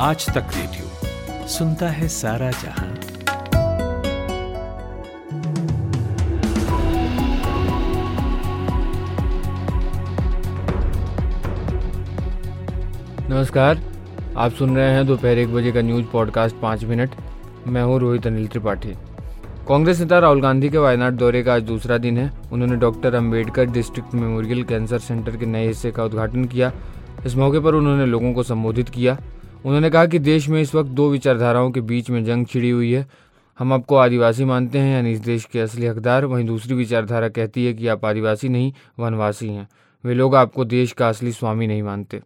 आज तक रेडियो सुनता है सारा जहाँ। नमस्कार, आप सुन रहे हैं दोपहर एक बजे का न्यूज़ पॉडकास्ट पाँच मिनट। मैं हूँ रोहित अनिल त्रिपाठी। कांग्रेस नेता राहुल गांधी के वायनाड दौरे का आज दूसरा दिन है। उन्होंने doctor Ambedkar district memorial cancer centre के नए हिस्से का उद्घाटन किया। इस मौके पर उन्होंने लोगों को संबोधित किया। उन्होंने कहा कि देश में इस वक्त दो विचारधाराओं के बीच में जंग छिड़ी हुई है। हम आपको आदिवासी मानते हैं, यानी इस देश के असली हकदार। वहीं दूसरी विचारधारा कहती है कि आप आदिवासी नहीं, वनवासी हैं। वे लोग आपको देश का असली स्वामी नहीं मानते।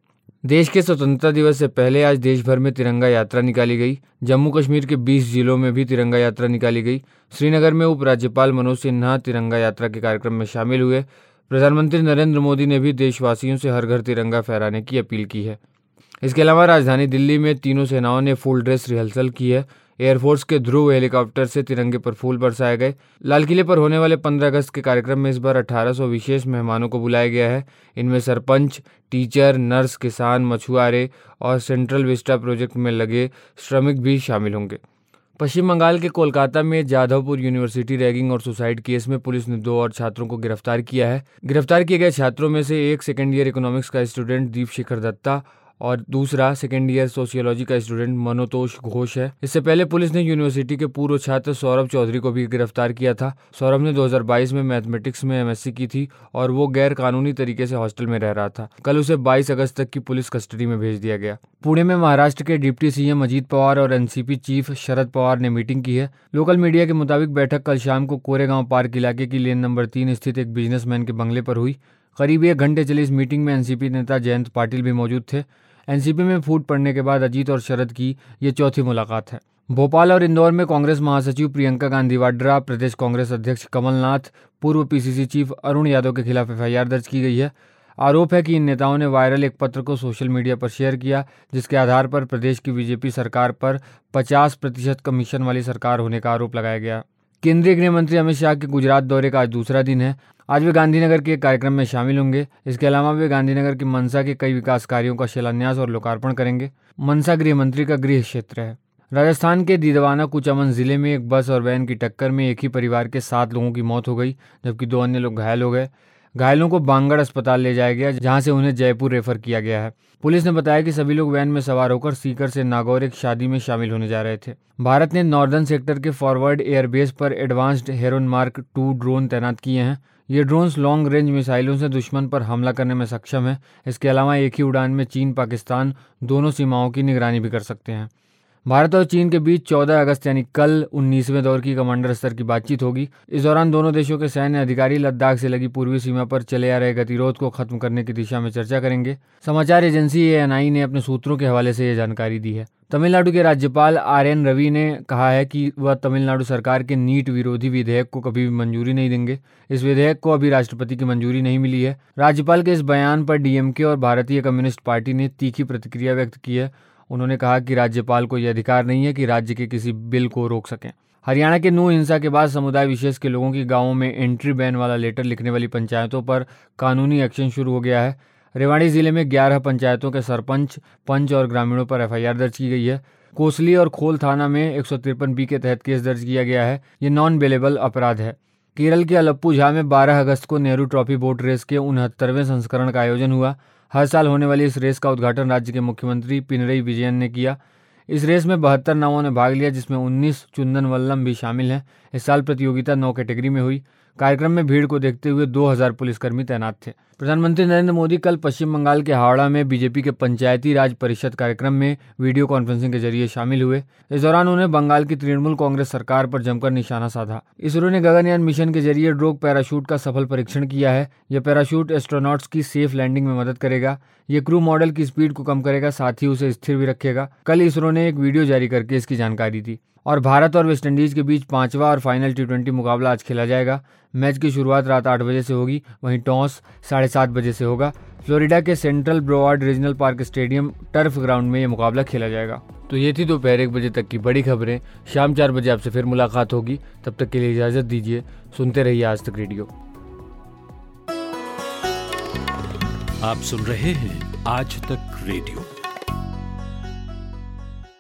देश के स्वतंत्रता दिवस से पहले आज देश भर में तिरंगा यात्रा निकाली गई। जम्मू कश्मीर के 20 जिलों में भी तिरंगा यात्रा निकाली गई। श्रीनगर में उपराज्यपाल मनोज सिन्हा तिरंगा यात्रा के कार्यक्रम में शामिल हुए। प्रधानमंत्री नरेंद्र मोदी ने भी देशवासियों से हर घर तिरंगा फहराने की अपील की है। इसके अलावा राजधानी दिल्ली में तीनों सेनाओं ने फुल ड्रेस रिहर्सल की है। एयरफोर्स के ध्रुव हेलीकॉप्टर से तिरंगे पर फूल बरसाए गए। लाल किले पर होने वाले 15 अगस्त के कार्यक्रम में इस बार 1800 विशेष मेहमानों को बुलाया गया है। इनमें सरपंच, टीचर, नर्स, किसान, मछुआरे और सेंट्रल विस्टा प्रोजेक्ट में लगे श्रमिक भी शामिल होंगे। पश्चिम बंगाल के कोलकाता में जाधवपुर यूनिवर्सिटी रैगिंग और सुसाइड केस में पुलिस ने दो और छात्रों को गिरफ़्तार किया है। गिरफ़्तार किए गए छात्रों में से एक सेकेंड ईयर इकोनॉमिक्स का स्टूडेंट दीप शिखर दत्ता और दूसरा सेकेंड ईयर सोशियोलॉजी का स्टूडेंट मनोतोष घोष है। इससे पहले पुलिस ने यूनिवर्सिटी के पूर्व छात्र सौरभ चौधरी को भी गिरफ़्तार किया था। सौरभ ने 2022 में मैथमेटिक्स में एमएससी की थी और वो गैर कानूनी तरीके से हॉस्टल में रह रहा था। कल उसे 22 अगस्त तक की पुलिस कस्टडी में भेज दिया गया। पुणे में महाराष्ट्र के डिप्टी सीएम अजीत पवार और एनसीपी चीफ शरद पवार ने मीटिंग की है। लोकल मीडिया के मुताबिक बैठक कल शाम को कोरेगांव पार्क इलाके की लेन नंबर तीन स्थित एक बिजनेसमैन के बंगले पर हुई। करीब एक घंटे चली इस मीटिंग में एनसीपी नेता जयंत पाटिल भी मौजूद थे। एनसीपी में फूट पड़ने के बाद अजीत और शरद की ये चौथी मुलाकात है। भोपाल और इंदौर में कांग्रेस महासचिव प्रियंका गांधी वाड्रा, प्रदेश कांग्रेस अध्यक्ष कमलनाथ, पूर्व पीसीसी चीफ अरुण यादव के खिलाफ एफआईआर दर्ज की गई है। आरोप है कि इन नेताओं ने वायरल एक पत्र को सोशल मीडिया पर शेयर किया, जिसके आधार पर प्रदेश की बीजेपी सरकार पर 50 प्रतिशत कमीशन वाली सरकार होने का आरोप लगाया गया। केंद्रीय गृह मंत्री अमित शाह के गुजरात दौरे का आज दूसरा दिन है। आज वे गांधीनगर के एक कार्यक्रम में शामिल होंगे। इसके अलावा वे गांधीनगर की मनसा के कई विकास कार्यों का शिलान्यास और लोकार्पण करेंगे। मनसा गृह मंत्री का गृह क्षेत्र है। राजस्थान के दीदवाना कुचामन ज़िले में एक बस और वैन की टक्कर में एक ही परिवार के सात लोगों की मौत हो गई, जबकि दो अन्य लोग घायल हो गए। घायलों को बांगड़ अस्पताल ले जाया गया, जहाँ से उन्हें जयपुर रेफर किया गया है। पुलिस ने बताया कि सभी लोग वैन में सवार होकर सीकर से नागौर एक शादी में शामिल होने जा रहे थे। भारत ने नॉर्दर्न सेक्टर के फॉरवर्ड एयरबेस पर advanced heron mark two drone तैनात किए हैं। ये ड्रोन्स लॉन्ग रेंज मिसाइलों से दुश्मन पर हमला करने में सक्षम है। इसके अलावा एक ही उड़ान में चीन, पाकिस्तान दोनों सीमाओं की निगरानी भी कर सकते हैं। भारत और चीन के बीच 14 अगस्त यानी कल 19वें दौर की कमांडर स्तर की बातचीत होगी। इस दौरान दोनों देशों के सैन्य अधिकारी लद्दाख से लगी पूर्वी सीमा पर चले आ रहे गतिरोध को खत्म करने की दिशा में चर्चा करेंगे। समाचार एजेंसी एएनआई ने अपने सूत्रों के हवाले से यह जानकारी दी है। तमिलनाडु के राज्यपाल आर एन रवि ने कहा है कि वह तमिलनाडु सरकार के नीट विरोधी विधेयक को कभी भी मंजूरी नहीं देंगे। इस विधेयक को अभी राष्ट्रपति की मंजूरी नहीं मिली है। राज्यपाल के इस बयान पर डीएमके और भारतीय कम्युनिस्ट पार्टी ने तीखी प्रतिक्रिया व्यक्त की है उन्होंने कहा कि राज्यपाल को यह अधिकार नहीं है कि राज्य के किसी बिल को रोक सकें। हरियाणा के नू हिंसा के बाद समुदाय विशेष के लोगों की गाँवों में एंट्री बैन वाला लेटर लिखने वाली पंचायतों पर कानूनी एक्शन शुरू हो गया है। रेवाड़ी ज़िले में 11 पंचायतों के सरपंच, पंच और ग्रामीणों पर एफआईआर दर्ज की गई है। कोसली और खोल थाना में एक सौ तिरपन बी के तहत केस दर्ज किया गया है। ये नॉन बेलेबल अपराध है। केरल के अलप्पू झा में 12 अगस्त को नेहरू ट्रॉफी बोट रेस के उनहत्तरवें संस्करण का आयोजन हुआ। हर साल होने वाली इस रेस का उद्घाटन राज्य के मुख्यमंत्री पिनरई विजयन ने किया। इस रेस में बहत्तर नावों ने भाग लिया, जिसमें 19 चुंदन वल्लम भी शामिल हैं। इस साल प्रतियोगिता नौ कैटेगरी में हुई। कार्यक्रम में भीड़ को देखते हुए 2000 पुलिसकर्मी तैनात थे। प्रधानमंत्री नरेंद्र मोदी कल पश्चिम बंगाल के हावड़ा में बीजेपी के पंचायती राज परिषद कार्यक्रम में वीडियो कॉन्फ्रेंसिंग के ज़रिए शामिल हुए। इस दौरान उन्हें बंगाल की तृणमूल कांग्रेस सरकार पर जमकर निशाना साधा। इसरो ने गगनयान मिशन के ज़रिए ड्रोग पैराशूट का सफल परीक्षण किया है। यह पैराशूट एस्ट्रोनॉट्स की सेफ़ लैंडिंग में मदद करेगा। ये क्रू मॉडल की स्पीड को कम करेगा, साथ ही उसे स्थिर भी रखेगा। कल इसरो ने एक वीडियो जारी करके इसकी जानकारी दी। और भारत और वेस्टइंडीज के बीच पांचवा और फाइनल टी मुकाबला आज खेला जाएगा। मैच की शुरुआत रात आठ बजे से होगी, वहीं टॉस साढ़े सात बजे से होगा। फ्लोरिडा के Central Broward Regional Park stadium turf ground में यह मुकाबला खेला जाएगा। तो ये थी दोपहर एक बजे तक की बड़ी खबरें। शाम चार बजे आपसे फिर मुलाकात होगी। तब तक के लिए इजाज़त दीजिए। सुनते रहिए आज तक रेडियो। आप सुन रहे हैं आज तक रेडियो।